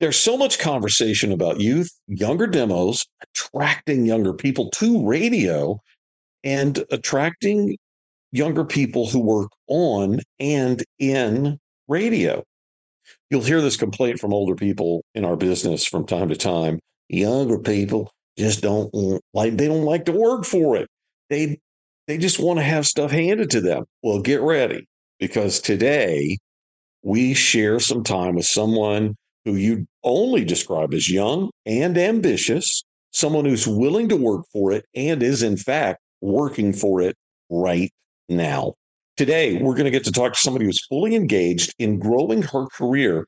There's so much conversation about youth, younger demos, attracting younger people to radio, and attracting younger people who work on and in radio. You'll hear this complaint from older people in our business from time to time. Younger people just don't like they don't like to work for it. They they just want to have stuff handed to them. Well, get ready because today we share some time with someone who you only describe as young and ambitious, someone who's willing to work for it and is, in fact, working for it right now. Today, we're going to get to talk to somebody who's fully engaged in growing her career.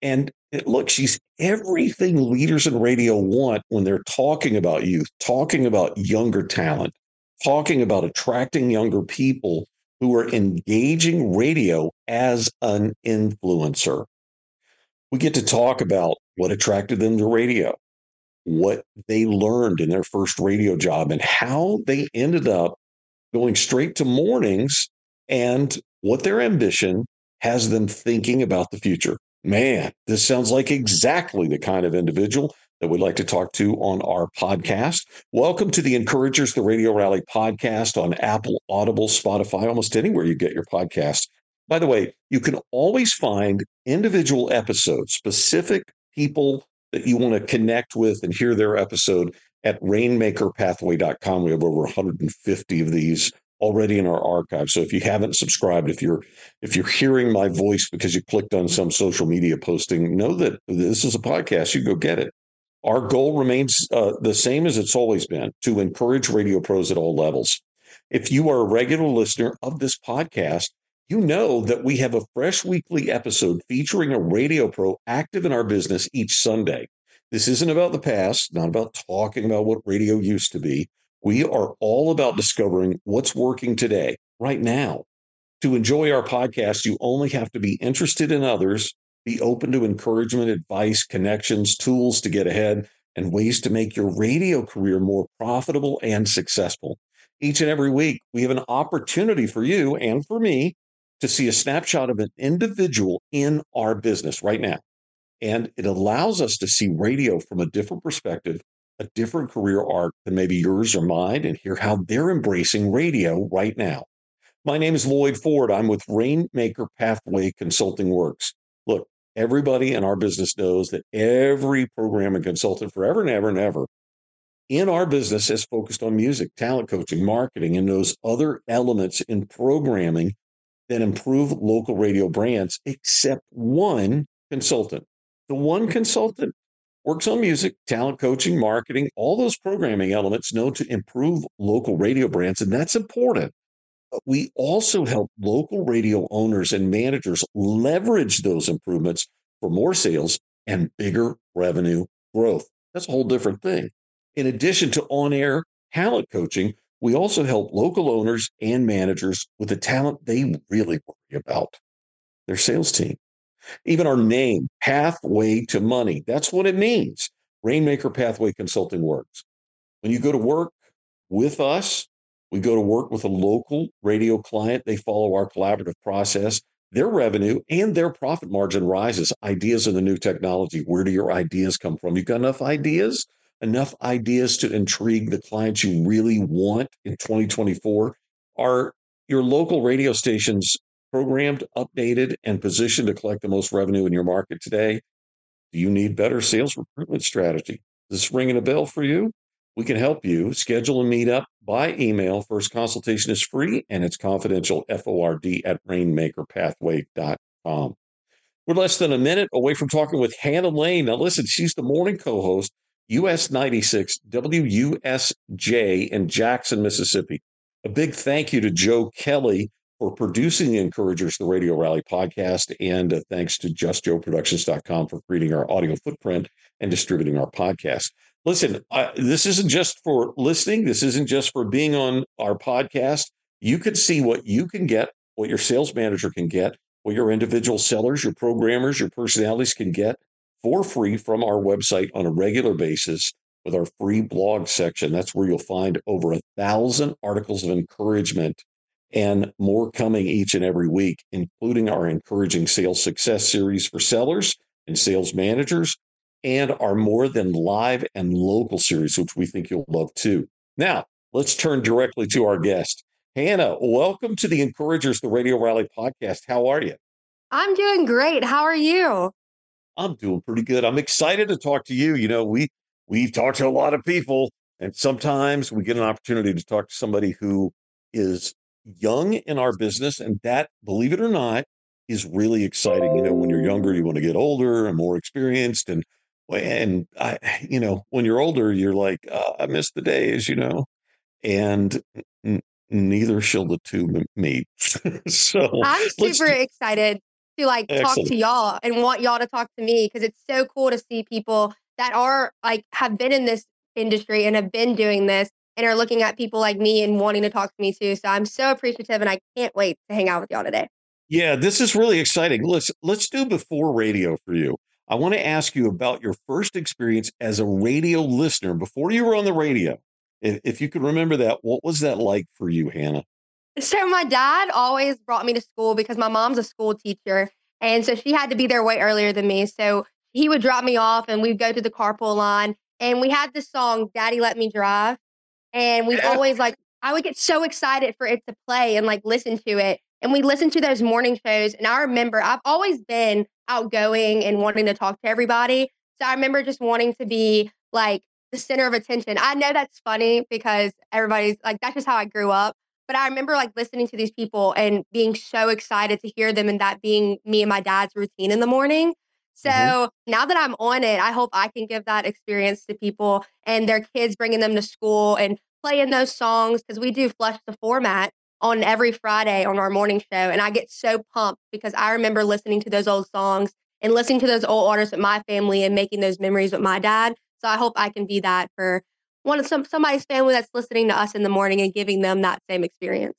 And eh, look, she's everything leaders in radio want when they're talking about youth, talking about younger talent, talking about attracting younger people who are engaging radio as an influencer. We get to talk about what attracted them to radio, what they learned in their first radio job, and how they ended up going straight to mornings and what their ambition has them thinking about the future. Man, this sounds like exactly the kind of individual that we'd like to talk to on our podcast. Welcome to the Encouragers, the Radio Rally podcast on Apple, Audible, Spotify, almost anywhere you get your podcast. By the way, you can always find individual episodes, specific people that you want to connect with and hear their episode at rainmakerpathway.com. We have over 150 of these already in our archive. So if you haven't subscribed, if you're if you're hearing my voice because you clicked on some social media posting, know that this is a podcast. You go get it. Our goal remains uh, the same as it's always been to encourage radio pros at all levels. If you are a regular listener of this podcast, you know that we have a fresh weekly episode featuring a radio pro active in our business each Sunday. This isn't about the past, not about talking about what radio used to be. We are all about discovering what's working today, right now. To enjoy our podcast, you only have to be interested in others be open to encouragement, advice, connections, tools to get ahead, and ways to make your radio career more profitable and successful. Each and every week, we have an opportunity for you and for me to see a snapshot of an individual in our business right now. And it allows us to see radio from a different perspective, a different career arc than maybe yours or mine, and hear how they're embracing radio right now. My name is Lloyd Ford. I'm with Rainmaker Pathway Consulting Works. Look, everybody in our business knows that every program and consultant forever and ever and ever in our business has focused on music, talent coaching, marketing, and those other elements in programming that improve local radio brands, except one consultant. The one consultant works on music, talent coaching, marketing, all those programming elements known to improve local radio brands. And that's important we also help local radio owners and managers leverage those improvements for more sales and bigger revenue growth. That's a whole different thing. In addition to on air talent coaching, we also help local owners and managers with the talent they really worry about their sales team. Even our name, Pathway to Money, that's what it means. Rainmaker Pathway Consulting works. When you go to work with us, we go to work with a local radio client. They follow our collaborative process. Their revenue and their profit margin rises. Ideas of the new technology. Where do your ideas come from? You've got enough ideas, enough ideas to intrigue the clients you really want in 2024. Are your local radio stations programmed, updated, and positioned to collect the most revenue in your market today? Do you need better sales recruitment strategy? Is this ringing a bell for you? We can help you schedule a meetup by email. First consultation is free and it's confidential. FORD at rainmakerpathway.com. We're less than a minute away from talking with Hannah Lane. Now, listen, she's the morning co host, US 96 WUSJ in Jackson, Mississippi. A big thank you to Joe Kelly for producing the Encouragers, the Radio Rally podcast. And uh, thanks to justjoeproductions.com for creating our audio footprint and distributing our podcast. Listen, this isn't just for listening. This isn't just for being on our podcast. You can see what you can get, what your sales manager can get, what your individual sellers, your programmers, your personalities can get for free from our website on a regular basis with our free blog section. That's where you'll find over a thousand articles of encouragement and more coming each and every week, including our encouraging sales success series for sellers and sales managers and our More Than Live and Local series, which we think you'll love too. Now, let's turn directly to our guest. Hannah, welcome to the Encouragers, the Radio Rally podcast. How are you? I'm doing great. How are you? I'm doing pretty good. I'm excited to talk to you. You know, we we've talked to a lot of people, and sometimes we get an opportunity to talk to somebody who is young in our business, and that, believe it or not, is really exciting. You know, when you're younger, you want to get older and more experienced, and and I, you know, when you're older, you're like, oh, I miss the days, you know, and n- neither shall the two meet. so I'm super excited to like Excellent. talk to y'all and want y'all to talk to me because it's so cool to see people that are like have been in this industry and have been doing this and are looking at people like me and wanting to talk to me too. So I'm so appreciative and I can't wait to hang out with y'all today. Yeah, this is really exciting. Let's let's do before radio for you. I want to ask you about your first experience as a radio listener before you were on the radio. If, if you could remember that, what was that like for you, Hannah? So my dad always brought me to school because my mom's a school teacher. And so she had to be there way earlier than me. So he would drop me off and we'd go to the carpool line. And we had this song, Daddy Let Me Drive. And we'd always like, I would get so excited for it to play and like listen to it. And we listened to those morning shows. And I remember I've always been outgoing and wanting to talk to everybody. So I remember just wanting to be like the center of attention. I know that's funny because everybody's like, that's just how I grew up. But I remember like listening to these people and being so excited to hear them and that being me and my dad's routine in the morning. So mm-hmm. now that I'm on it, I hope I can give that experience to people and their kids bringing them to school and playing those songs because we do flush the format on every Friday on our morning show. And I get so pumped because I remember listening to those old songs and listening to those old artists with my family and making those memories with my dad. So I hope I can be that for one of some somebody's family that's listening to us in the morning and giving them that same experience.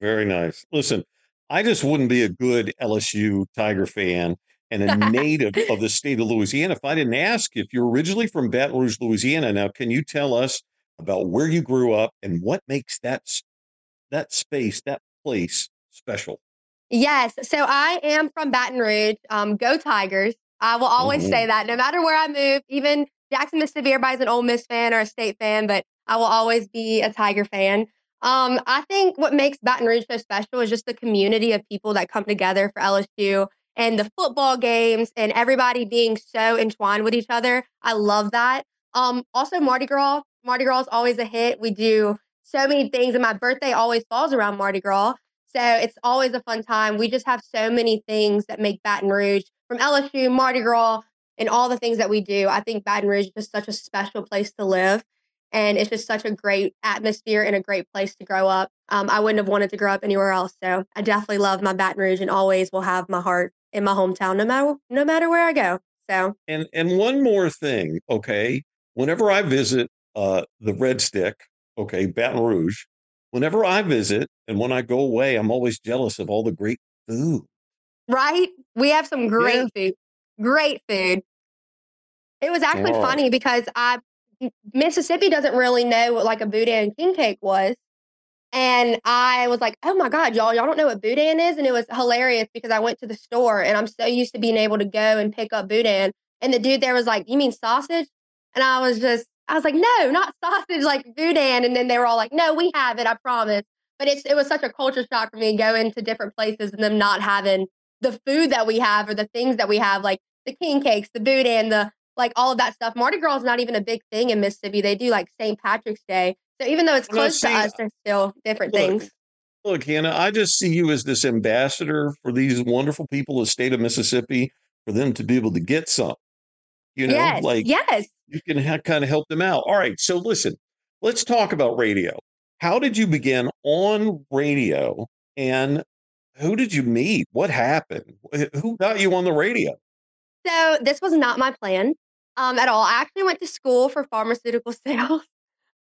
Very nice. Listen, I just wouldn't be a good LSU Tiger fan and a native of the state of Louisiana if I didn't ask if you're originally from Baton Rouge, Louisiana. Now, can you tell us about where you grew up and what makes that that space, that place special? Yes. So I am from Baton Rouge. Um, go Tigers. I will always mm-hmm. say that no matter where I move, even Jackson, Mississippi, everybody's an Ole Miss fan or a state fan, but I will always be a Tiger fan. Um, I think what makes Baton Rouge so special is just the community of people that come together for LSU and the football games and everybody being so entwined with each other. I love that. Um, also Mardi Gras. Mardi Gras is always a hit. We do so many things, and my birthday always falls around Mardi Gras. So it's always a fun time. We just have so many things that make Baton Rouge from LSU, Mardi Gras, and all the things that we do. I think Baton Rouge is just such a special place to live. And it's just such a great atmosphere and a great place to grow up. Um, I wouldn't have wanted to grow up anywhere else. So I definitely love my Baton Rouge and always will have my heart in my hometown no matter no matter where I go. So and and one more thing, okay. Whenever I visit uh the Red Stick, okay, Baton Rouge, whenever I visit and when I go away, I'm always jealous of all the great food. Right? We have some great yeah. food. Great food. It was actually oh. funny because I Mississippi doesn't really know what like a boudin king cake was. And I was like, oh my God, y'all, y'all don't know what boudin is? And it was hilarious because I went to the store and I'm so used to being able to go and pick up boudin. And the dude there was like, you mean sausage? And I was just, I was like, no, not sausage, like boudin. And then they were all like, no, we have it, I promise. But it's, it was such a culture shock for me going to different places and them not having the food that we have or the things that we have, like the king cakes, the boudin, the like all of that stuff. Mardi Gras is not even a big thing in Mississippi. They do like St. Patrick's Day. So even though it's close see, to us, there's still different look, things. Look, Hannah, I just see you as this ambassador for these wonderful people of the state of Mississippi for them to be able to get some. You know, yes, like yes, you can ha- kind of help them out. All right, so listen, let's talk about radio. How did you begin on radio, and who did you meet? What happened? Who got you on the radio? So this was not my plan um, at all. I actually went to school for pharmaceutical sales.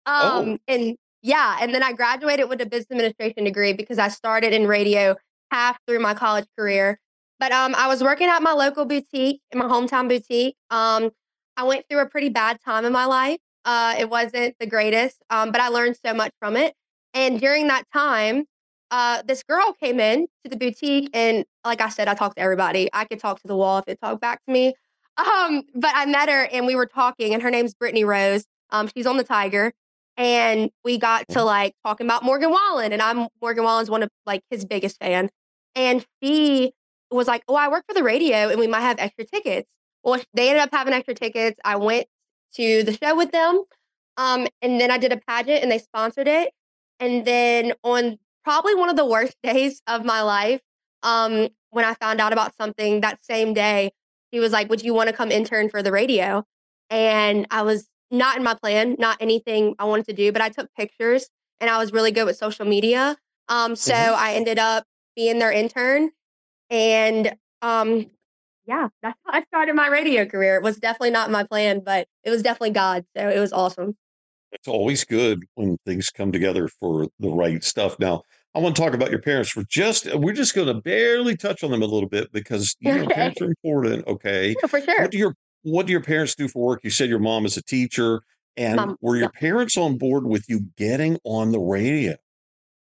Oh. Um, oh. and yeah, and then I graduated with a business administration degree because I started in radio half through my college career. But um, I was working at my local boutique, in my hometown boutique. Um, I went through a pretty bad time in my life. Uh, it wasn't the greatest, um, but I learned so much from it. And during that time, uh, this girl came in to the boutique, and like I said, I talked to everybody. I could talk to the wall if it talked back to me. Um, but I met her and we were talking, and her name's Brittany Rose. Um, she's on the Tiger, and we got to like talking about Morgan Wallen, and I'm Morgan Wallen's one of like his biggest fan, and she was like, "Oh, I work for the radio, and we might have extra tickets." Well, they ended up having extra tickets. I went to the show with them, um, and then I did a pageant, and they sponsored it. And then on probably one of the worst days of my life, um, when I found out about something that same day, he was like, "Would you want to come intern for the radio?" And I was not in my plan, not anything I wanted to do, but I took pictures and I was really good with social media. Um, so Mhm. I ended up being their intern, and um, yeah, that's how I started my radio career. It was definitely not my plan, but it was definitely God. So it was awesome. It's always good when things come together for the right stuff. Now, I want to talk about your parents for just we're just going to barely touch on them a little bit because you know parents are important. Okay, Yeah, for what do your what do your parents do for work? You said your mom is a teacher, and Mom, were your yeah. parents on board with you getting on the radio?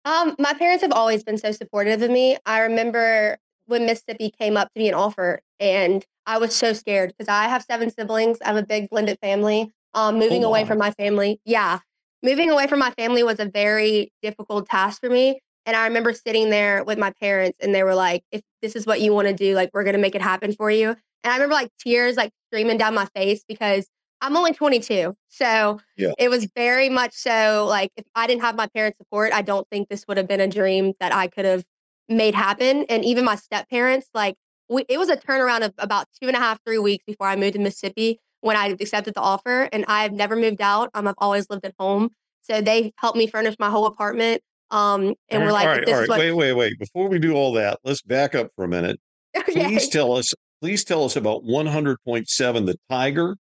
Um, my parents have always been so supportive of me. I remember when Mississippi came up to me an offer, and I was so scared because I have 7 siblings. I'm a big blended family. Um, moving away from my family yeah. Moving away from my family was a very difficult task for me, and I remember sitting there with my parents, and they were like, "If this is what you wanna do, like, we're gonna make it happen for you." And I remember, like, tears, like, streaming down my face because I'm only 22. So, yeah. it was very much so, like, if I didn't have my parents' support, I don't think this would have been a dream that I could have made happen, and even my step-parents, like, we it was a turnaround of about 2 and a half, 3 weeks before I moved to Mississippi when I accepted the offer, and I've never moved out, um, I've always lived at home. So they helped me furnish my whole apartment, um, and were right, all like, "If right, all is what" Wait, wait, wait. Before we do all that, let's back up for a minute. Please tell us, please tell us about 100.7 The Tiger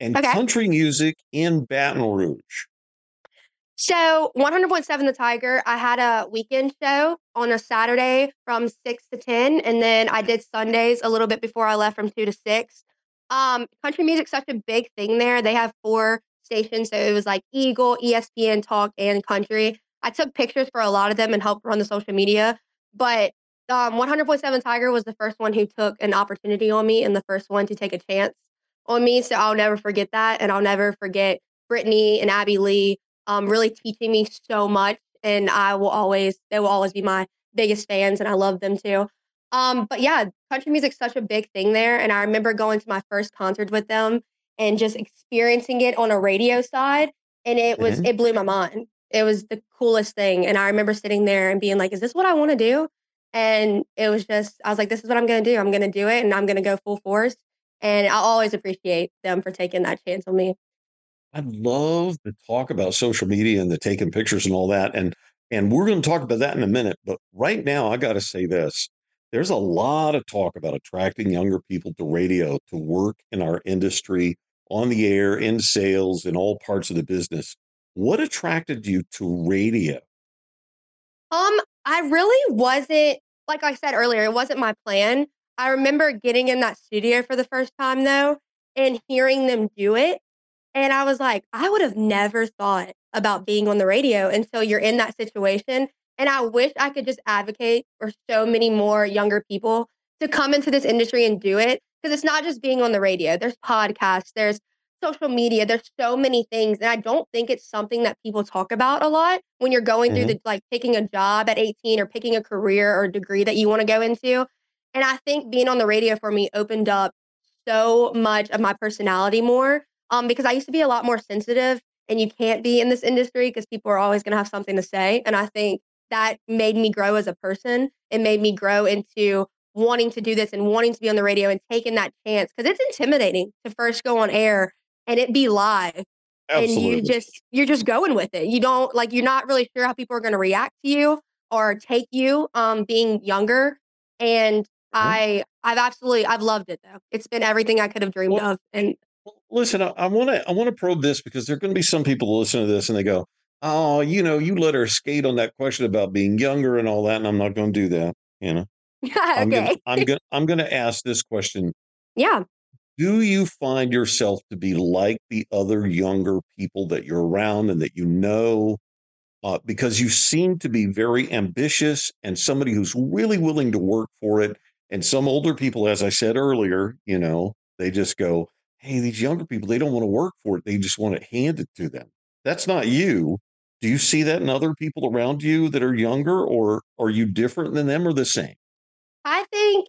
and Okay. country music in Baton Rouge. So, 100.7 The Tiger, I had a weekend show on a Saturday from 6 to 10, and then I did Sundays a little bit before I left from 2 to 6. Um, country music's such a big thing there. They have 4 stations, so it was like Eagle, ESPN, Talk, and Country. I took pictures for a lot of them and helped run the social media, but, um, 100.7 Tiger was the first one who took an opportunity on me and the first one to take a chance on me, so I'll never forget that, and I'll never forget Brittany and Abby Lee, um, really teaching me so much, and I will always they will always be my biggest fans, and I love them too. Um, but yeah, country music's such a big thing there, and I remember going to my first concert with them and just experiencing it on a radio side, and it was Mhm. it blew my mind. It was the coolest thing, and I remember sitting there and being like, "Is this what I wanna do?" And it was just I was like, "This is what I'm gonna do. I'm gonna do it, and I'm gonna go full force." And I'll always appreciate them for taking that chance on me. I love to talk about social media and the taking pictures and all that, and and we're gonna talk about that in a minute, but right now, I gotta say this. There's a lot of talk about attracting younger people to radio to work in our industry, on the air, in sales, in all parts of the business. What attracted you to radio? Um, I really wasn't like I said earlier, it wasn't my plan. I remember getting in that studio for the first time though, and hearing them do it, and I was like, "I would have never thought about being on the radio until you're in that situation," and I wish I could just advocate for so many more younger people to come into this industry and do it because it's not just being on the radio, there's podcasts, there's social media, there's so many things, and I don't think it's something that people talk about a lot when you're going through Mhm. the like, picking a job at 18 or picking a career or degree that you wanna go into, and I think being on the radio for me opened up so much of my personality more, um, because I used to be a lot more sensitive, and you can't be in this industry because people are always gonna have something to say, and I think that made me grow as a person. It made me grow into wanting to do this and wanting to be on the radio and taking that chance because it's intimidating to first go on air and it be live, and you just you're just going with it. You don't like, you're not really sure how people are gonna react to you or take you, um, being younger, and Mhm. I I've absolutely I've loved it though. It's been everything I could have dreamed Well of, and listen, I I wanna I wanna probe this because there are gonna be some people who listen to this and they go, "Oh, you know, you let her skate on that question about being younger and all that, and I'm not gonna do that," you know? I'm gonna Okay. I'm gon I'm gonna ask this question Yeah. Do you find yourself to be like the other younger people that you're around and that you know? Uh, because you seem to be very ambitious and somebody who's really willing to work for it, and some older people, as I said earlier, you know, They just go, "Hey, these younger people, they don't want to work for it. They just want it handed to them." That's not you. Do you see that in other people around you that are younger, or are you different than them or the same? I think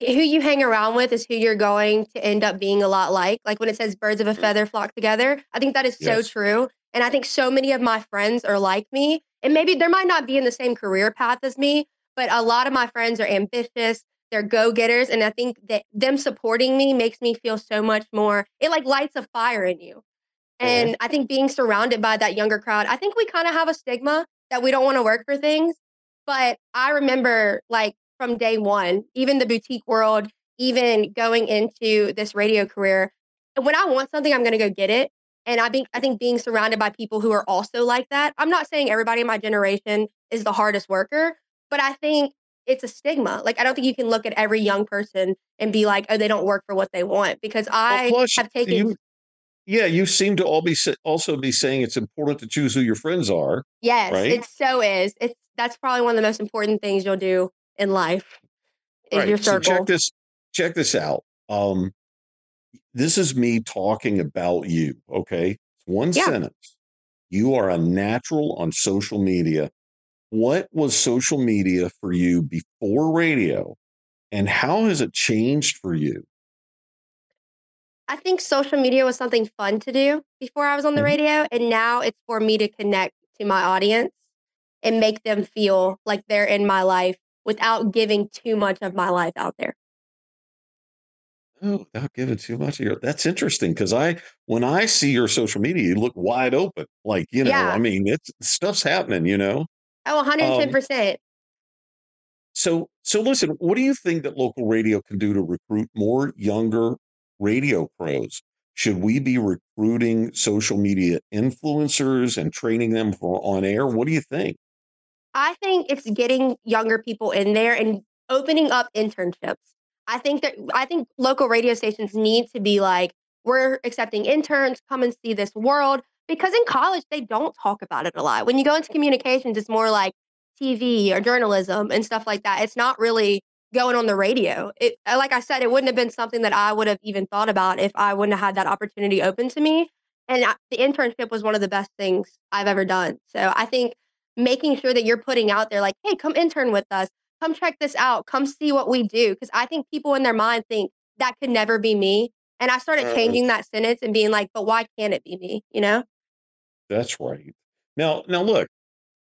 who you hang around with is who you're going to end up being a lot like. Like when it says birds of a Mm. feather flock together, I think that is so Yes. true. And I think so many of my friends are like me. And maybe there might not be in the same career path as me, but a lot of my friends are ambitious, they're go-getters, and I think that them supporting me makes me feel so much more it like lights a fire in you. And I think being surrounded by that younger crowd, I think we kinda have a stigma that we don't wanna work for things, but I remember, like, from day 1, even the boutique world, even going into this radio career, And when I want something, I'm gonna go get it, and I think I think being surrounded by people who are also like that I'm not saying everybody in my generation is the hardest worker, but I think it's a stigma. Like, I don't think you can look at every young person and be like, "Oh, they don't work for what they want," because Well, I plus have taken you yeah, you seem to all be also be saying it's important to choose who your friends are, Yes, right? it so is. It's that's probably one of the most important things you'll do in life is your Alright, so check this check this out. Um, this is me talking about you, okay? One Yeah. sentence. You are a natural on social media. What was social media for you before radio, and how has it changed for you? I think social media was something fun to do before I was on the Mhm. radio, and now it's for me to connect to my audience and make them feel like they're in my life without giving too much of my life out there. Oh, without giving too much of your that's interesting because I when I see your social media, you look wide open. Like, you know, yeah. I mean, it's stuff's happening, you know? Oh, a hundred and ten Um percent. So so listen, what do you think that local radio can do to recruit more younger radio pros? Should we be recruiting social media influencers and training them for on air? What do you think? I think it's getting younger people in there and opening up internships. I think that I think local radio stations need to be like, "We're accepting interns, come and see this world," because in college, they don't talk about it a lot. When you go into communications, it's more like TV or journalism and stuff like that. It's not really going on the radio. It uh, like I said, it wouldn't have been something that I would have even thought about if I wouldn't have had that opportunity open to me, and I the internship was one of the best things I've ever done. So, I think making sure that you're putting out there like, "Hey, come intern with us. Come check this out. Come see what we do. Cause I think people in their mind think, "That could never be me," and I started changing that sentence and being like, "But why can't it be me?" You know? That's right. Now now look,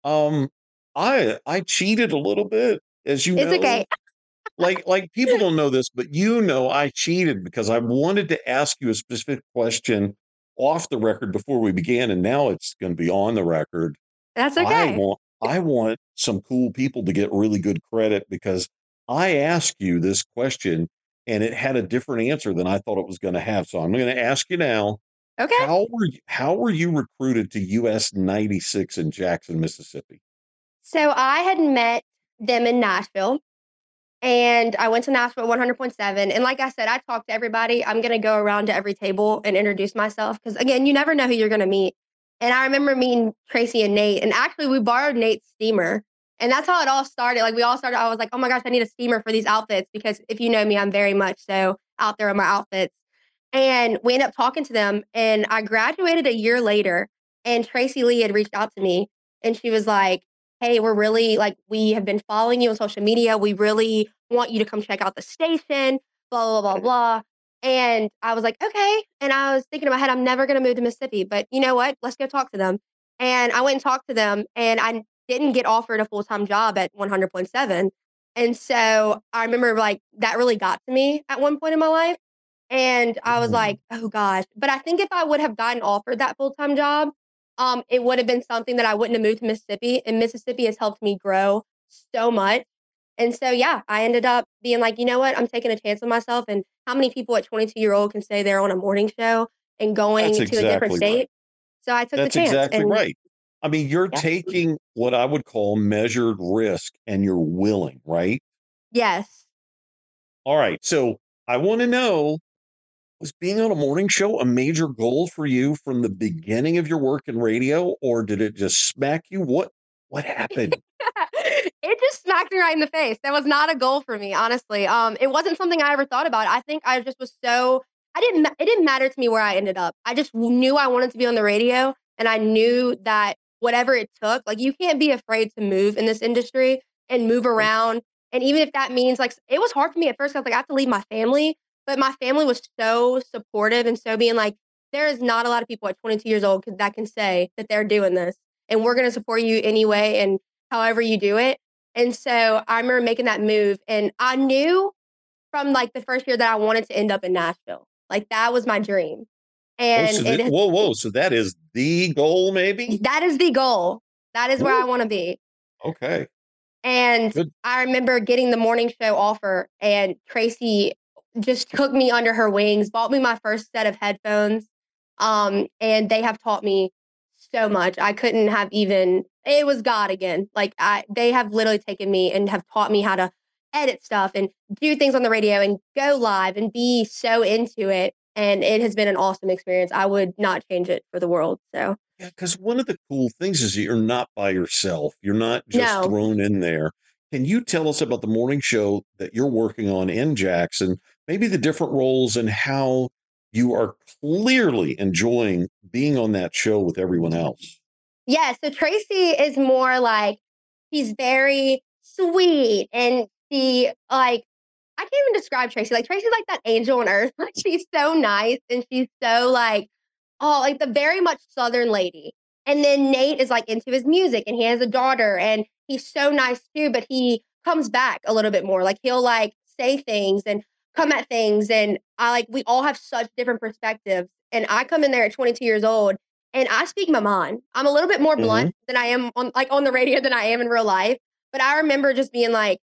um, I I cheated a little bit, as you It's know. okay. Like like, people don't know this, but you know I cheated because I wanted to ask you a specific question off the record before we began, and now it's gonna be on the record. That's okay. I want I want some cool people to get really good credit because I asked you this question, and it had a different answer than I thought it was gonna have, so I'm gonna ask you now, Okay. how were y how were you recruited to US 96 in Jackson, Mississippi? So, I had met them in Nashville, and I went to Nashville 100.7, and like I said, I talked to everybody. I'm gonna go around to every table and introduce myself because, again, you never know who you're gonna meet, and I remember meeting Tracy and Nate, and actually, we borrowed Nate's steamer, and that's how it all started. Like, we all started I was like, "Oh my gosh, I need a steamer for these outfits," because if you know me, I'm very much so out there in my outfits, and we ended up talking to them, and I graduated a year later, and Tracy Lee had reached out to me, and she was like, "Hey, we're really like, we have been following you on social media. We really want you to come check out the station, blah, blah, blah, Mhm. blah," and I was like, "Okay," and I was thinking in my head, "I'm never gonna move to Mississippi, but you know what? Let's go talk to them," and I went and talked to them, and I didn't get offered a full-time job at 100.7, and so, I remember, like, that really got to me at one point in my life, and I was Mm. like, "Oh gosh," but I think if I would have gotten offered that full-time job, um, it would have been something that I wouldn't have moved to Mississippi, and Mississippi has helped me grow so much, and so, yeah, I ended up being like, "You know what? I'm taking a chance on myself," and how many people at 22-year-old can say they're on a morning show and That's going to a different exactly right. state? So, I took the That's chance, exactly and right. I mean, you're Yeah. taking what I would call measured risk, and you're willing, right? Yes. Alright, so I wanna know, was being on a morning show a major goal for you from the beginning of your work in radio, or did it just smack you? What what happened? It just smacked me right in the face. That was not a goal for me, honestly. Um, it wasn't something I ever thought about. I think I just was so I didn't it didn't matter to me where I ended up. I just knew I wanted to be on the radio and I knew that whatever it took, like you can't be afraid to move in this industry and move around. And even if that means like it was hard for me at first, I was like, I have to leave my family. But my family was so supportive and so being like, there is not a lot of people at 22 years old that can say that they're doing this. And we're gonna support you anyway and however you do it. And so I remember making that move and I knew from like the first year that I wanted to end up in Nashville. Like that was my dream. Oh, And so it th- whoa, whoa. So that is the goal, maybe? that is the goal. That is where I want to be. okay. And Good. I remember getting the morning show offer, and Tracy just took me under her wings, bought me my first set of headphones. Um, and they have taught me so much. I couldn't have even it was God again. Like I they have literally taken me and have taught me how to edit stuff and do things on the radio and go live and be so into it. And it has been an awesome experience. I would not change it for the world. So Yeah, because one of the cool things is that you're not by yourself. You're not just no. thrown in there. Can you tell us about the morning show that you're working on in Jackson? Maybe the different roles and how you are clearly enjoying being on that show with everyone else. Yeah, so Tracy is more like she's very sweet and she like I can't even describe Tracy. Like Tracy's like that angel on earth. Like she's so nice and she's so like oh like the very much southern lady. And then Nate is like into his music and he has a daughter and he's so nice too, but he comes back a little bit more. Like he'll like say things and come at things and I like we all have such different perspectives. And I come in there at 22 years old and I speak my mind. I'm a little bit more blunt mm-hmm. than I am on like on the radio than I am in real life. But I remember just being like,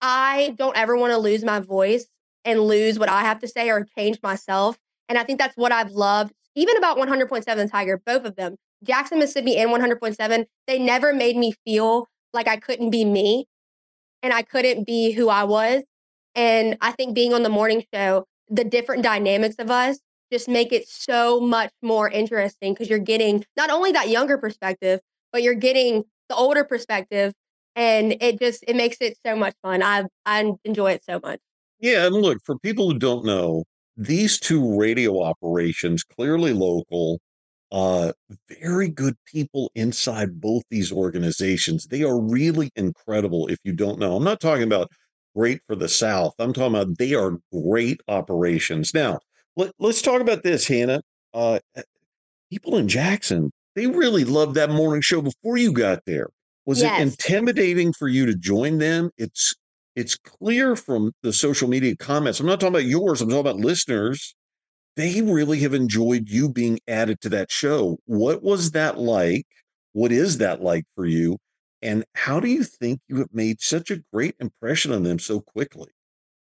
I don't ever want to lose my voice and lose what I have to say or change myself. And I think that's what I've loved, even about 100.7 Tiger, both of them, Jackson, Mississippi, and 100.7. They never made me feel like I couldn't be me and I couldn't be who I was. And I think being on the morning show, the different dynamics of us just make it so much more interesting because you're getting not only that younger perspective, but you're getting the older perspective. And it just it makes it so much fun. I I enjoy it so much. Yeah, and look, for people who don't know, these two radio operations, clearly local, uh, very good people inside both these organizations. They are really incredible if you don't know. I'm not talking about great for the South. I'm talking about they are great operations. Now, let, us talk about this, Hannah. Uh, people in Jackson, they really loved that morning show before you got there. Was it intimidating for you to join them? It's it's clear from the social media comments. I'm not talking about yours, I'm talking about listeners. They really have enjoyed you being added to that show. What was that like? What is that like for you? And how do you think you have made such a great impression on them so quickly?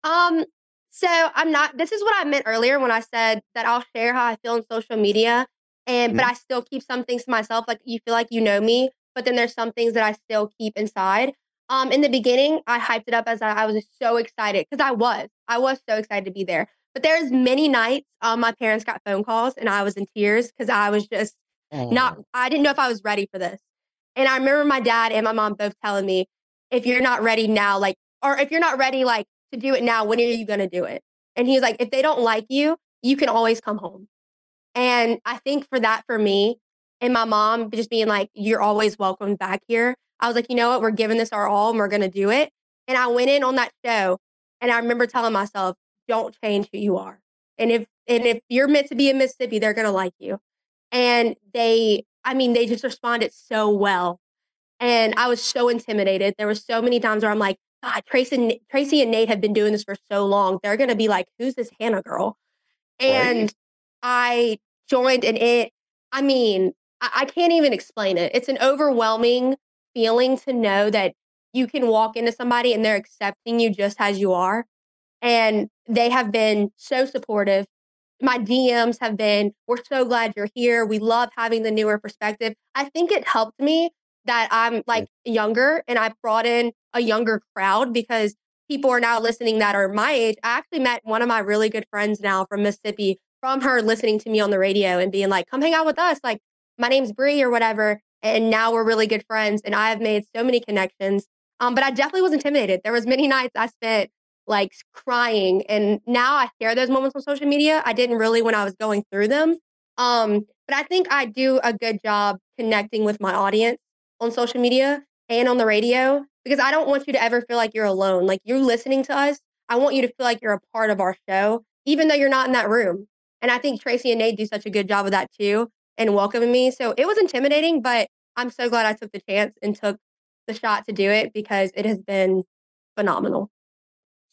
Um, so I'm not this is what I meant earlier when I said that I'll share how I feel on social media and but Mhm. I still keep some things to myself. Like you feel like you know me, but then there's some things that I still keep inside. Um, in the beginning, I hyped it up as I, I was so excited because I was. I was so excited to be there. But there's many nights um my parents got phone calls and I was in tears because I was just not Oh, I didn't know if I was ready for this. And I remember my dad and my mom both telling me, if you're not ready now, like, or if you're not ready, like, to do it now, when are you going to do it? And he was like, if they don't like you, you can always come home. And I think for that, for me, and my mom just being like, you're always welcome back here. I was like, you know what? We're giving this our all and we're going to do it. And I went in on that show and I remember telling myself, don't change who you are. And if, and if you're meant to be in Mississippi, they're going to like you. And they, I mean, they just responded so well. And I was so intimidated. There were so many times where I'm like, God, Tracy and, Tracy and Nate have been doing this for so long. They're going to be like, who's this Hannah girl? right? And I joined, and it, I mean, I, I can't even explain it. It's an overwhelming feeling to know that you can walk into somebody and they're accepting you just as you are. And they have been so supportive. My DMs have been, we're so glad you're here. We love having the newer perspective. I think it helped me that I'm like younger and I brought in a younger crowd because people are now listening that are my age. I actually met one of my really good friends now from Mississippi from her listening to me on the radio and being like, come hang out with us. Like, my name's Bree or whatever. And now we're really good friends. And I have made so many connections. Um, but I definitely was intimidated. There was many nights I spent like crying. And now I share those moments on social media. I didn't really when I was going through them. Um, but I think I do a good job connecting with my audience on social media and on the radio because I don't want you to ever feel like you're alone. Like you're listening to us. I want you to feel like you're a part of our show, even though you're not in that room. And I think Tracy and Nate do such a good job of that too and welcoming me. So it was intimidating, but I'm so glad I took the chance and took the shot to do it because it has been phenomenal.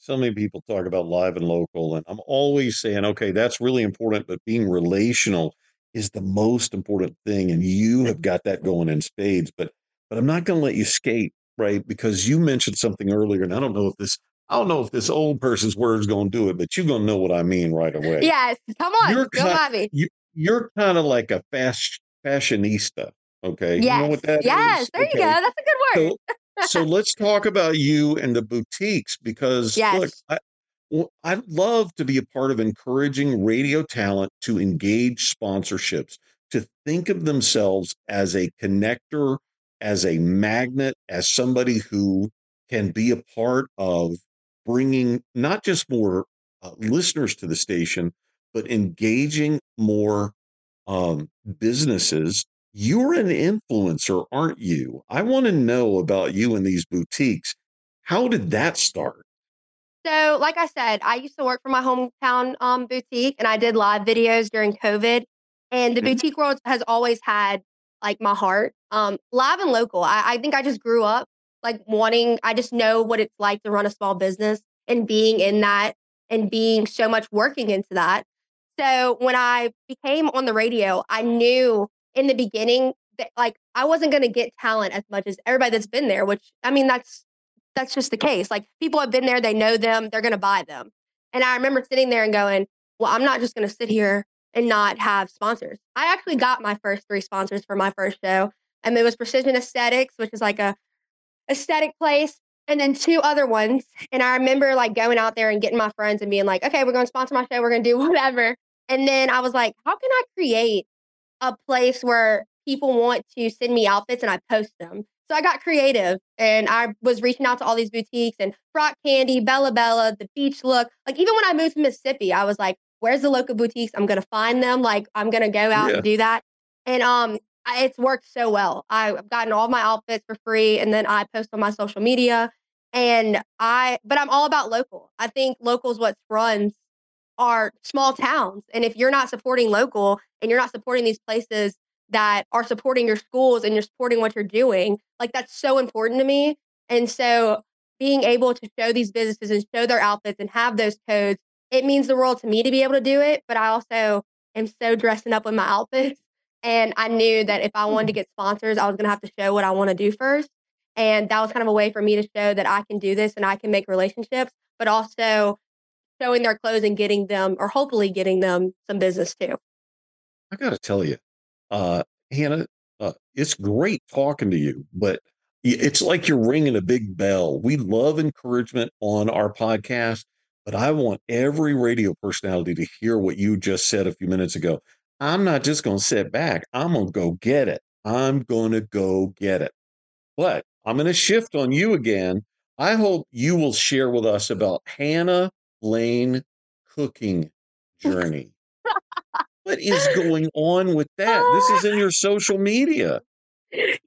So many people talk about live and local, and I'm always saying, okay, that's really important, but being relational is the most important thing. And you have got that going in spades. But but I'm not going to let you skate, right? Because you mentioned something earlier, and I don't know if this I don't know if this old person's words going to do it, but you're going to know what I mean right away. Yes, come on, you're at. You, you're kind of like a fast fashionista. Okay. Yes. You know what that yes. is? There okay. you go. That's a good word. So, let's talk about you and the boutiques because yes. look, I, I'd love to be a part of encouraging radio talent to engage sponsorships, to think of themselves as a connector, as a magnet, as somebody who can be a part of bringing not just more uh, listeners to the station, but engaging more um, businesses. You're an influencer, aren't you? I want to know about you and these boutiques. How did that start? So, like I said, I used to work for my hometown um, boutique and I did live videos during COVID. And the mm-hmm. boutique world has always had like my heart. Um, live and local. I, I think I just grew up like wanting, I just know what it's like to run a small business and being in that and being so much working into that. So when I became on the radio, I knew in the beginning that like I wasn't going to get talent as much as everybody that's been there, which I mean, that's that's just the case. Like people have been there, they know them, they're going to buy them. And I remember sitting there and going, well, I'm not just going to sit here and not have sponsors. I actually got my first three sponsors for my first show, and it was Precision Aesthetics, which is like a aesthetic place, and then two other ones. And I remember like going out there and getting my friends and being like, okay, we're going to sponsor my show, we're going to do whatever. And then I was like, how can I create a place where people want to send me outfits and I post them? So I got creative and I was reaching out to all these boutiques and Frock Candy, Bella Bella, the Beach Look. Like even when I moved to Mississippi, I was like, where's the local boutiques? I'm gonna find them. Like I'm gonna go out yeah. and do that. And um I, it's worked so well. I've gotten all my outfits for free and then I post on my social media. And I but I'm all about local. I think local is what runs our small towns. And if you're not supporting local and you're not supporting these places that are supporting your schools and you're supporting what you're doing. Like that's so important to me. And so being able to show these businesses and show their outfits and have those codes, it means the world to me to be able to do it. But I also am so dressing up with my outfits. And I knew that if I wanted to mm-hmm. get sponsors, I was going to have to show what I want to do first. And that was kind of a way for me to show that I can do this and I can make relationships, but also showing their clothes and getting them, or hopefully getting them some business too. I got to tell you, uh, Hannah, uh, it's great talking to you, but it's like you're ringing a big bell. We love encouragement on our podcast, but I want every radio personality to hear what you just said a few minutes ago. I'm not just going to sit back. I'm going to go get it. I'm going to go get it. But I'm going to shift on you again. I hope you will share with us about Hannah Lane cooking journey what is going on with that? This is in your social media.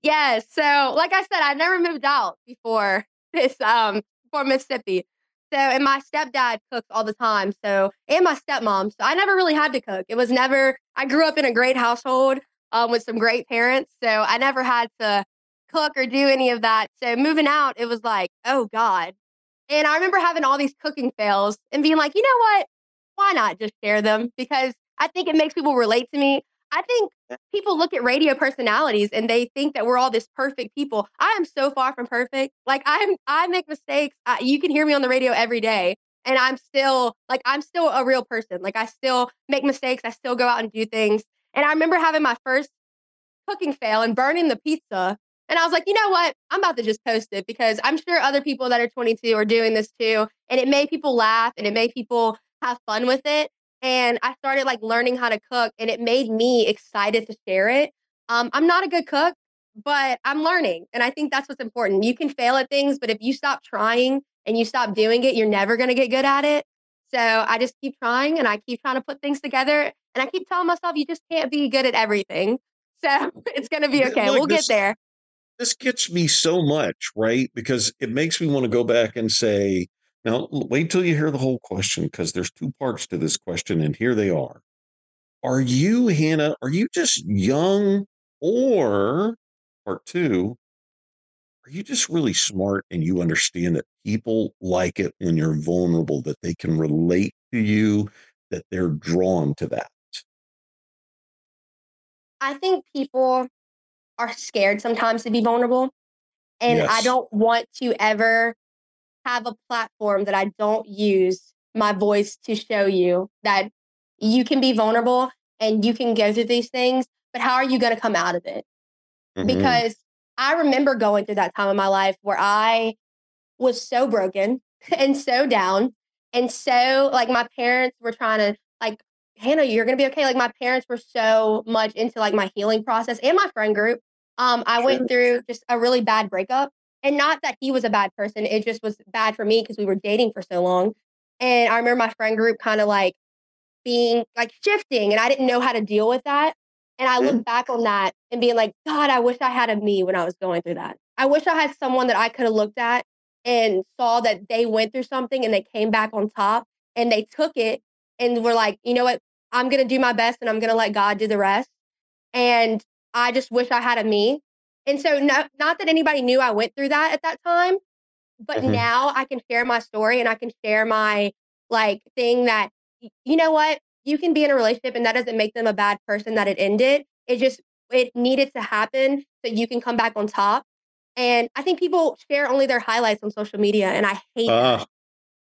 Yes. So, like I said, I never moved out before this, um, before Mississippi. So, and my stepdad cooks all the time. So, and my stepmom. So, I never really had to cook. It was never, I grew up in a great household um, with some great parents. So, I never had to cook or do any of that. So, moving out, it was like, oh God. And I remember having all these cooking fails and being like, you know what? Why not just share them? Because I think it makes people relate to me. I think eh people look at radio personalities and they think that we're all this perfect people. I am so far from perfect. Like I'm, I make mistakes. I, you can hear me on the radio every day, and I'm still like I'm still a real person. Like I still make mistakes. I still go out and do things. And I remember having my first cooking fail and burning the pizza. And I was like, you know what? I'm about to just post it because I'm sure other people that are 22 are doing this too. And it made people laugh and it made people have fun with it and I started like learning how to cook and it made me excited to share it. Um, I'm not a good cook, but I'm learning. And I think that's what's important. You can fail at things, but if you stop trying and you stop doing it, you're never going to get good at it. So I just keep trying and I keep trying to put things together. And I keep telling myself, you just can't be good at everything. So it's going to be okay. Look, we'll this, get there. This gets me so much, right? Because it makes me want to go back and say, now wait till you hear the whole question because there's two parts to this question, and here they are. Are you, Hannah, are you just young or part two, are you just really smart and you understand that people like it when you're vulnerable, that they can relate to you, that they're drawn to that? I think people are scared sometimes to be vulnerable. And yes. I don't want to ever have a platform that I don't use my voice to show you that you can be vulnerable and you can go through these things, but how are you going to come out of it? Mm-hmm. Because I remember going through that time in my life where I was so broken and so down and so like my parents were trying to like Hannah, you're gonna be okay. Like my parents were so much into like my healing process and my friend group. Um, I went through just a really bad breakup. And not that he was a bad person, it just was bad for me because we were dating for so long. And I remember my friend group kind of like being like shifting, and I didn't know how to deal with that. And I look mm. back on that and being like, God, I wish I had a me when I was going through that. I wish I had someone that I could have looked at and saw that they went through something and they came back on top and they took it and were like, you know what, I'm going to do my best and I'm going to let God do the rest. And I just wish I had a me. And so, no, not that anybody knew I went through that at that time, but mm-hmm. now I can share my story and I can share my like thing that, you know what, you can be in a relationship and that doesn't make them a bad person that it ended. It just, it needed to happen so you can come back on top. And I think people share only their highlights on social media and I hate uh, that.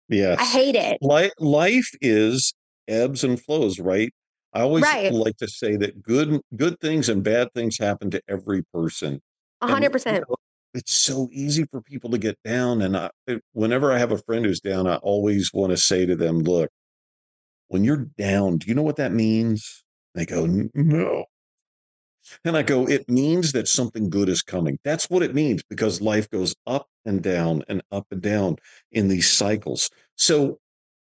Yes. I hate it. Life, life is ebbs and flows, right? I always right. like to say that good good things and bad things happen to every person. A hundred percent. It's so easy for people to get down, and I, whenever I have a friend who's down, I always want to say to them, "Look, when you're down, do you know what that means?" They go, "No." And I go, it means that something good is coming. That's what it means because life goes up and down and up and down in these cycles. So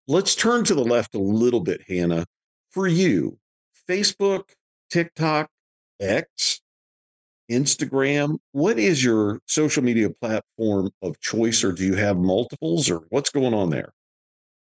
Let's turn to the left a little bit, Hannah. For you, Facebook, TikTok, X, Instagram, what is your social media platform of choice, or do you have multiples, or what's going on there?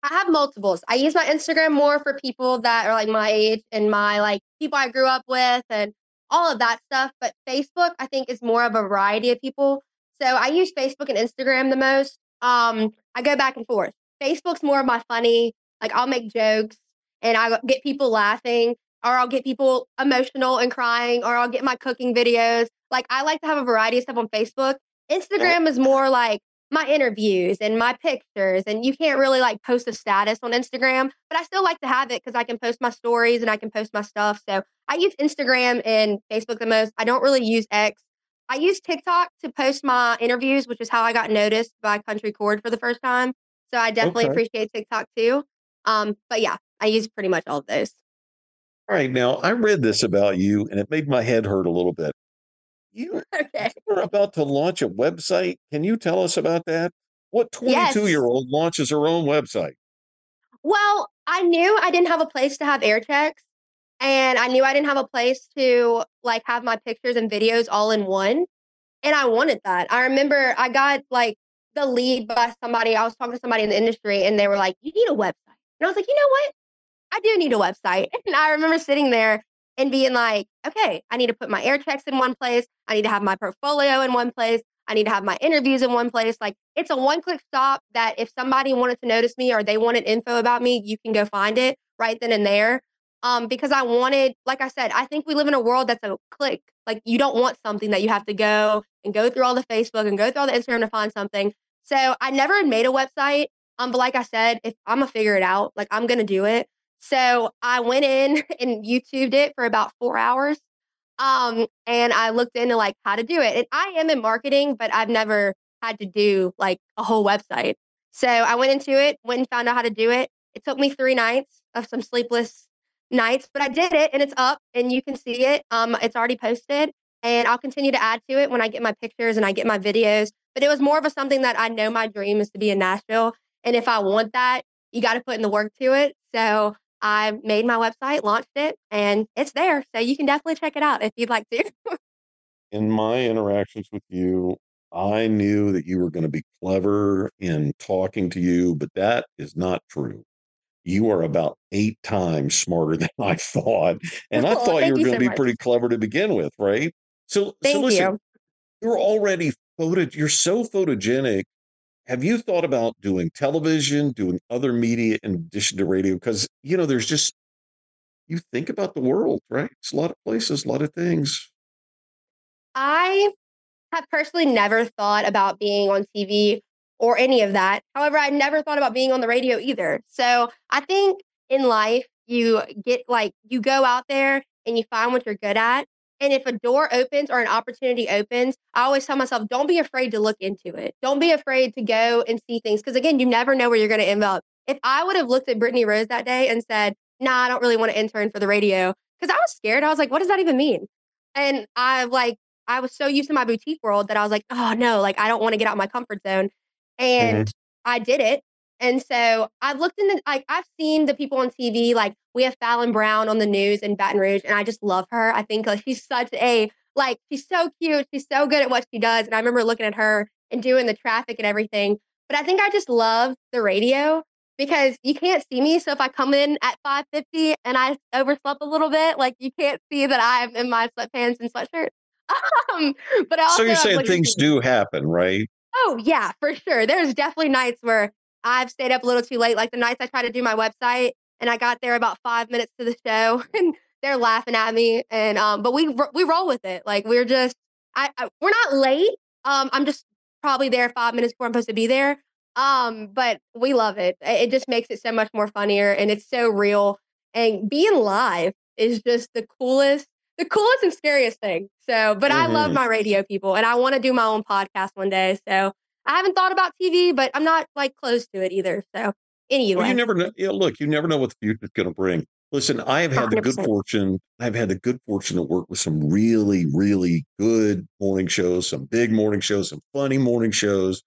I have multiples. I use my Instagram more for people that are like my age and my like people I grew up with and all of that stuff. But Facebook, I think, is more of a variety of people. So I use Facebook and Instagram the most. Um, I go back and forth. Facebook's more of my funny, like I'll make jokes and I get people laughing, or I'll get people emotional and crying, or I'll get my cooking videos. Like I like to have a variety of stuff on Facebook. Instagram is more like my interviews and my pictures, and you can't really like post a status on Instagram, but I still like to have it because I can post my stories and I can post my stuff. So I use Instagram and Facebook the most. I don't really use X. I use TikTok to post my interviews, which is how I got noticed by Country Chord for the first time. So I definitely okay. appreciate TikTok too. Um, but yeah, I use pretty much all of those. All right. Now I read this about you and it made my head hurt a little bit. You okay. are about to launch a website. Can you tell us about that? What 22 yes. year old launches her own website? Well, I knew I didn't have a place to have air checks and I knew I didn't have a place to like have my pictures and videos all in one. And I wanted that. I remember I got like the lead by somebody. I was talking to somebody in the industry and they were like, You need a website. And I was like, You know what? I do need a website. And I remember sitting there and being like, Okay, I need to put my air checks in one place. I need to have my portfolio in one place. I need to have my interviews in one place. Like it's a one click stop that if somebody wanted to notice me or they wanted info about me, you can go find it right then and there. Um, because I wanted, like I said, I think we live in a world that's a click. Like you don't want something that you have to go and go through all the Facebook and go through all the Instagram to find something. So I never made a website. Um, but like I said, if I'm gonna figure it out, like I'm gonna do it. So I went in and YouTubed it for about four hours. Um, and I looked into like how to do it. And I am in marketing, but I've never had to do like a whole website. So I went into it, went and found out how to do it. It took me three nights of some sleepless nights, but I did it and it's up and you can see it. Um, it's already posted and I'll continue to add to it when I get my pictures and I get my videos. but it was more of a something that I know my dream is to be in Nashville. And if I want that, you got to put in the work to it. So I made my website, launched it, and it's there. So you can definitely check it out if you'd like to. in my interactions with you, I knew that you were going to be clever in talking to you, but that is not true. You are about eight times smarter than I thought. And I Well, thought you were going so to be much. pretty clever to begin with, right? So, so listen, you. you're already photo, you're so photogenic. Have you thought about doing television, doing other media in addition to radio? Because, you know, there's just, you think about the world, right? It's a lot of places, a lot of things. I have personally never thought about being on TV or any of that. However, I never thought about being on the radio either. So I think in life, you get like, you go out there and you find what you're good at. And if a door opens or an opportunity opens, I always tell myself, don't be afraid to look into it. Don't be afraid to go and see things. Cause again, you never know where you're going to end up. If I would have looked at Brittany Rose that day and said, nah, I don't really want to intern for the radio, because I was scared. I was like, what does that even mean? And I like I was so used to my boutique world that I was like, "Oh, no, like, I don't wanna get out of my comfort zone." And mm-hmm. I did it. And so I've looked in the like, I've seen the people on TV, like, we have Fallon Brown on the news in Baton Rouge, and I just love her. I think, like, she's such a like, she's so cute, she's so good at what she does, and I remember looking at her and doing the traffic and everything. But I think I just love the radio because you can't see me, so if I come in at 5:50 and I overslept a little bit, like, you can't see that I'm in my sweatpants and sweatshirt. Um, but I So also you're saying things do happen, right? Oh, yeah, for sure. There's definitely nights where I've stayed up a little too late, like the nights I try to do my website and I got there about 5 minutes to the show and they're laughing at me and, um, but we we roll with it. Like, we're just I I we're not late. Um, I'm just probably there 5 minutes before I'm supposed to be there. Um, but we love it. It just makes it so much more funnier and it's so real. And being live is just the coolest the coolest and scariest thing. So, but I love Mhm. my radio people and I wanna do my own podcast one day. So, I haven't thought about TV, but I'm not, like, close to it either. So, Well, you never know. Yeah, look, you never know what the future's going to bring. Listen, I have had the good fortune. I've had the good fortune to work with some really, really good morning shows, some big morning shows, some funny morning shows,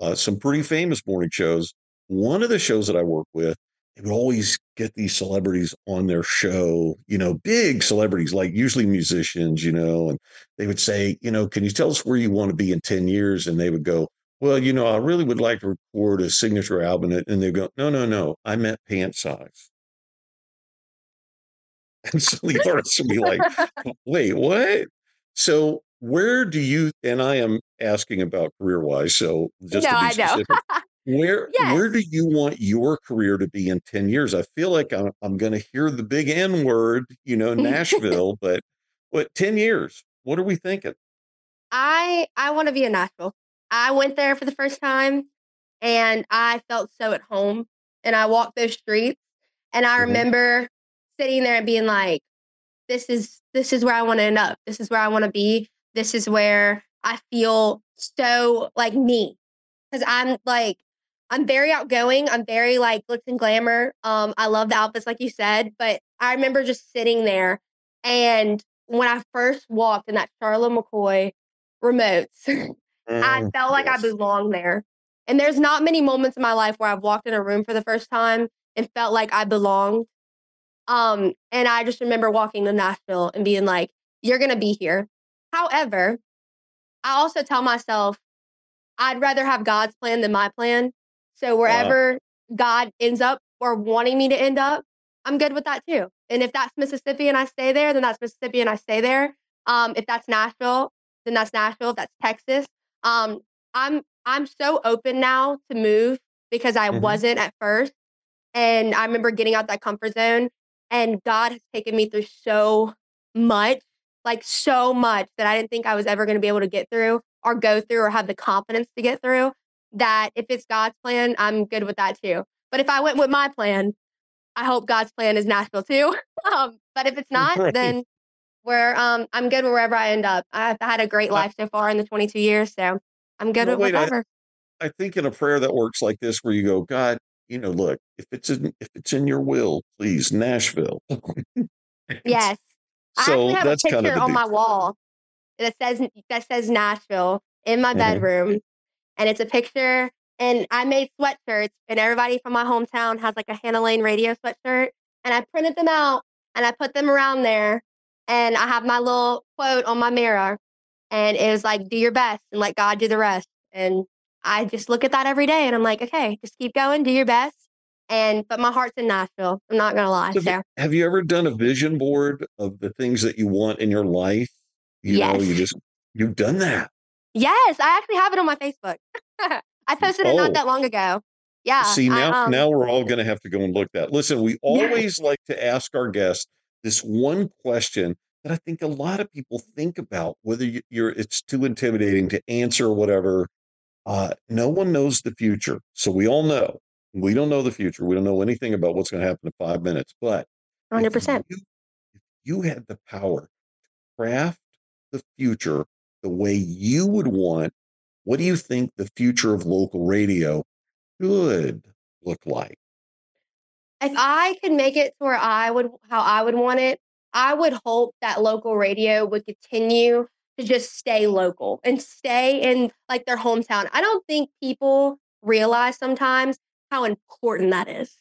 uh, some pretty famous morning shows. One of the shows that I work with, they would always get these celebrities on their show, you know, big celebrities, like usually musicians, you know, and they would say, you know, can you tell us where you want to be in 10 years? And they would go, well, you know, I really would like to record a signature album. And they go, no, no, no, I meant pant size. And so the artist would be like, wait, what? So where do you, and I am asking about career wise, so just No, to be I know. specific, where Yes. where do you want your career to be in 10 years? I feel like I'm I'm gonna hear the big N word, you know, Nashville, but what 10 years? What are we thinking? I I wanna be in Nashville. I went there for the first time, and I felt so at home, and I walked those streets, and I Mhm. remember sitting there and being like, "This is this is where I wanna end up. This is where I wanna be. This is where I feel so, like, me. Cause I'm, like I'm very outgoing, I'm very, like, glitz and glamour, um, I love the outfits like you said, but I remember just sitting there, and when I first walked in that Charlotte McCoy remotes, I Mm, felt like I belonged there, and there's not many moments in my life where I've walked in a room for the first time and felt like I belonged, um, and I just remember walking to Nashville and being like, "You're gonna be here." However, I also tell myself, I'd rather have God's plan than my plan, so Wow. wherever God ends up or wanting me to end up, I'm good with that too, and if that's Mississippi and I stay there, then that's Mississippi and I stay there, um, if that's Nashville, then that's Nashville, if that's Texas, um, I'm I'm so open now to move because I Mhm. wasn't at first, and I remember getting out that comfort zone, and God has taken me through so much, like, so much that I didn't think I was ever gonna be able to get through or go through or have the confidence to get through, that if it's God's plan, I'm good with that too. But if I went with my plan, I hope God's plan is Nashville too. Um, but if it's not, Right. then we're, um I'm good wherever I end up. I've had a great life so far in the 22 years, so I'm good well, with wait, I whatever. I think in a prayer that works like this where you go, God, you know, look, if it's in if it's in your will, please, Nashville. Yes. I actually so have a that's kind of picture on my wall that says that says Nashville in my Mhm. bedroom, and it's a picture. And I made sweatshirts, and everybody from my hometown has like a Hannah Lane radio sweatshirt. And I printed them out and I put them around there. And I have my little quote on my mirror. And it was like, do your best and let God do the rest. And I just look at that every day and I'm like, okay, just keep going, do your best. And but my heart's in Nashville. I'm not gonna lie. So So have you ever done a vision board of the things that you want in your life? You know, you yes. just you've done that. Yes, I actually have it on my Facebook. I posted it not Oh, that long ago. Yeah, see now I um now we're all going to have to go and look that. Listen, we yes. always like to ask our guests this one question that I think a lot of people think about whether you- you're it's too intimidating to answer or whatever. Uh, no one knows the future, so we all know we don't know the future. We don't know anything about what's going to happen in five minutes. But 100%. you if you had the power to craft the future the way you would want, what do you think the future of local radio should look like? If I could make it to where I would how I would want it, I would hope that local radio would continue to just stay local and stay in like their hometown. I don't think people realize sometimes how important that is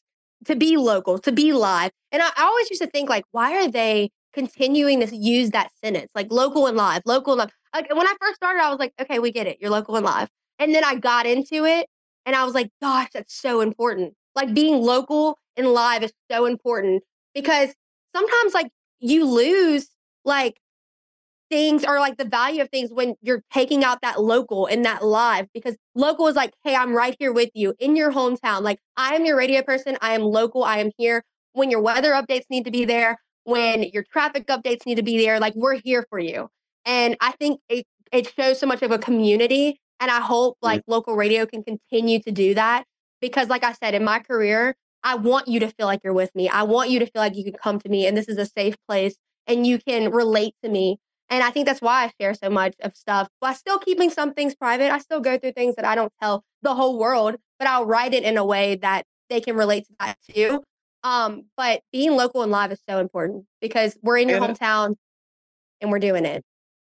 to be local, to be live. And I, I always used to think like, why are they continuing to use that sentence like local and live, local and live? Like when I first started, I was like, okay, we get it, you're local and live. And then I got into it and I was like, gosh, that's so important. Like being local and live is so important because sometimes like you lose like things or like the value of things when you're taking out that local and that live because local is like, hey, I'm right here with you in your hometown. Like I am your radio person. I am local. I am here when your weather updates need to be there, when your traffic updates need to be there. Like we're here for you. And I think it it shows so much of a community. And I hope like local radio can continue to do that because, like I said, in my career, I want you to feel like you're with me. I want you to feel like you can come to me and this is a safe place and you can relate to me. And I think that's why I share so much of stuff while still keeping some things private. I still go through things that I don't tell the whole world, but I'll write it in a way that they can relate to that too. Um, but being local and live is so important because we're in your Hannah, hometown and we're doing it.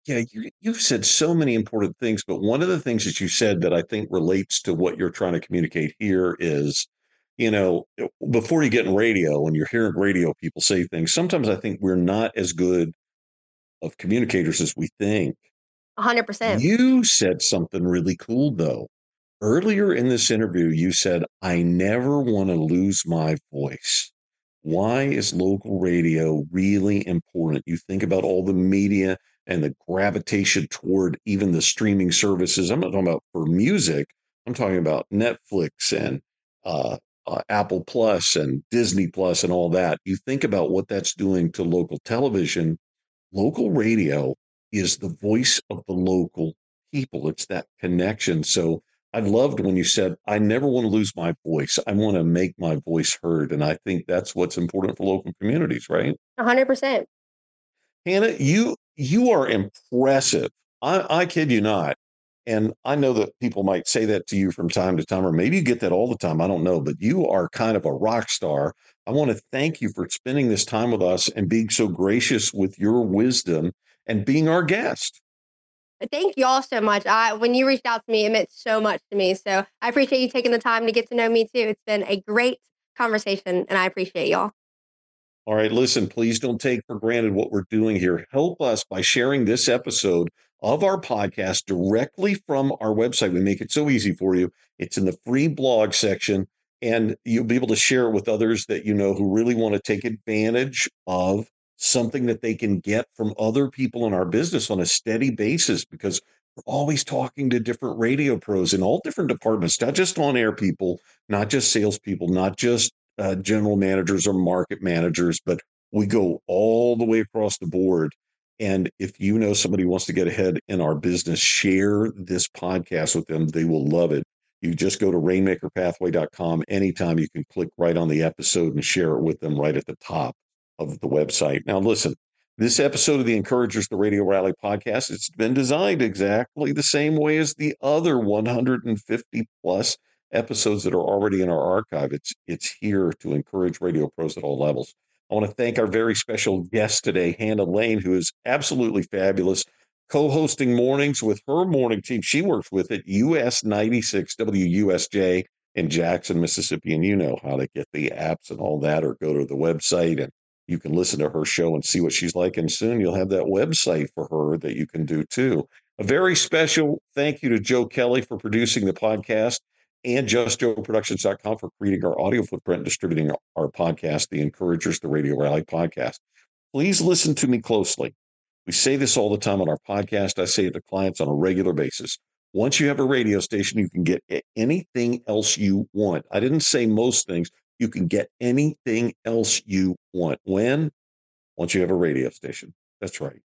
Yeah, you you've said so many important things, but one of the things that you said that I think relates to what you're trying to communicate here is, you know, eh, before you get in radio and you're hearing radio people say things, sometimes I think we're not as good of communicators as we think. 100%. You said something really cool though. Earlier in this interview, you said, I never want to lose my voice. Why is local radio really important? You think about all the media and the gravitation toward even the streaming services. I'm not talking about for music, I'm talking about Netflix and uh, uh, Apple Plus and Disney Plus and all that. You think about what that's doing to local television local radio is the voice of the local people. It's that connection. So I loved when you said, I never want to lose my voice. I want to make my voice heard. And I think that's what's important for local communities, right? 100%. Hannah, you you are impressive. I, I kid you not. And I know that people might say that to you from time to time, or maybe you get that all the time. I don't know, but you are kind of a rock star. I want to thank you for spending this time with us and being so gracious with your wisdom and being our guest. Thank you all so much. I when you reached out to me, it meant so much to me. So I appreciate you taking the time to get to know me too. It's been a great conversation and I appreciate y'all. All right, listen, please don't take for granted what we're doing here. Help us by sharing this episode of our podcast directly from our website. We make it so easy for you. It's in the free blog section, and you'll be able to share it with others that you know who really want to take advantage of something that they can get from other people in our business on a steady basis because we're always talking to different radio pros in all different departments, not just on air people, not just salespeople, not just uh, general managers or market managers, but we go all the way across the board. And if you know somebody wants to get ahead in our business, share this podcast with them. They will love it. You just go to rainmakerpathway.com anytime. You can click right on the episode and share it with them right at the top of the website. Now, listen, this episode of the Encouragers, the Radio Rally podcast, it's been designed exactly the same way as the other 150 plus episodes that are already in our archive. It's it's here to encourage radio pros at all levels. I want to thank our very special guest today, Hannah Lane, who is absolutely fabulous, co hosting mornings with her morning team. She works with it, US 96 WUSJ in Jackson, Mississippi. And you know how to get the apps and all that, or go to the website and you can listen to her show and see what she's like. And soon you'll have that website for her that you can do too. A very special thank you to Joe Kelly for producing the podcast and justjoeproductions.com for creating our audio footprint and distributing our podcast, The Encouragers, the Radio Rally podcast. Please listen to me closely. We say this all the time on our podcast. I say it to clients on a regular basis. Once you have a radio station, you can get anything else you want. I didn't say most things. You can get anything else you want. When? Once you have a radio station. That's right.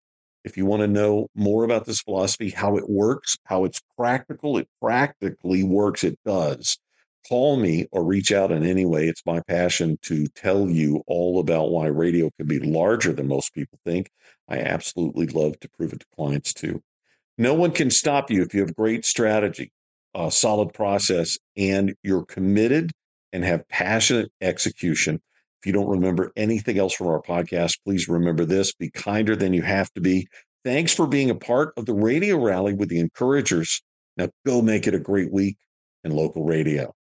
If you want to know more about this philosophy, how it works, how it's practical, it practically works. It does. Call me or reach out in any way. It's my passion to tell you all about why radio can be larger than most people think. I absolutely love to prove it to clients too. No one can stop you if you have great strategy, a solid process, and you're committed and have passionate execution. If you don't remember anything else from our podcast, please remember this be kinder than you have to be. Thanks for being a part of the radio rally with the encouragers. Now go make it a great week in local radio.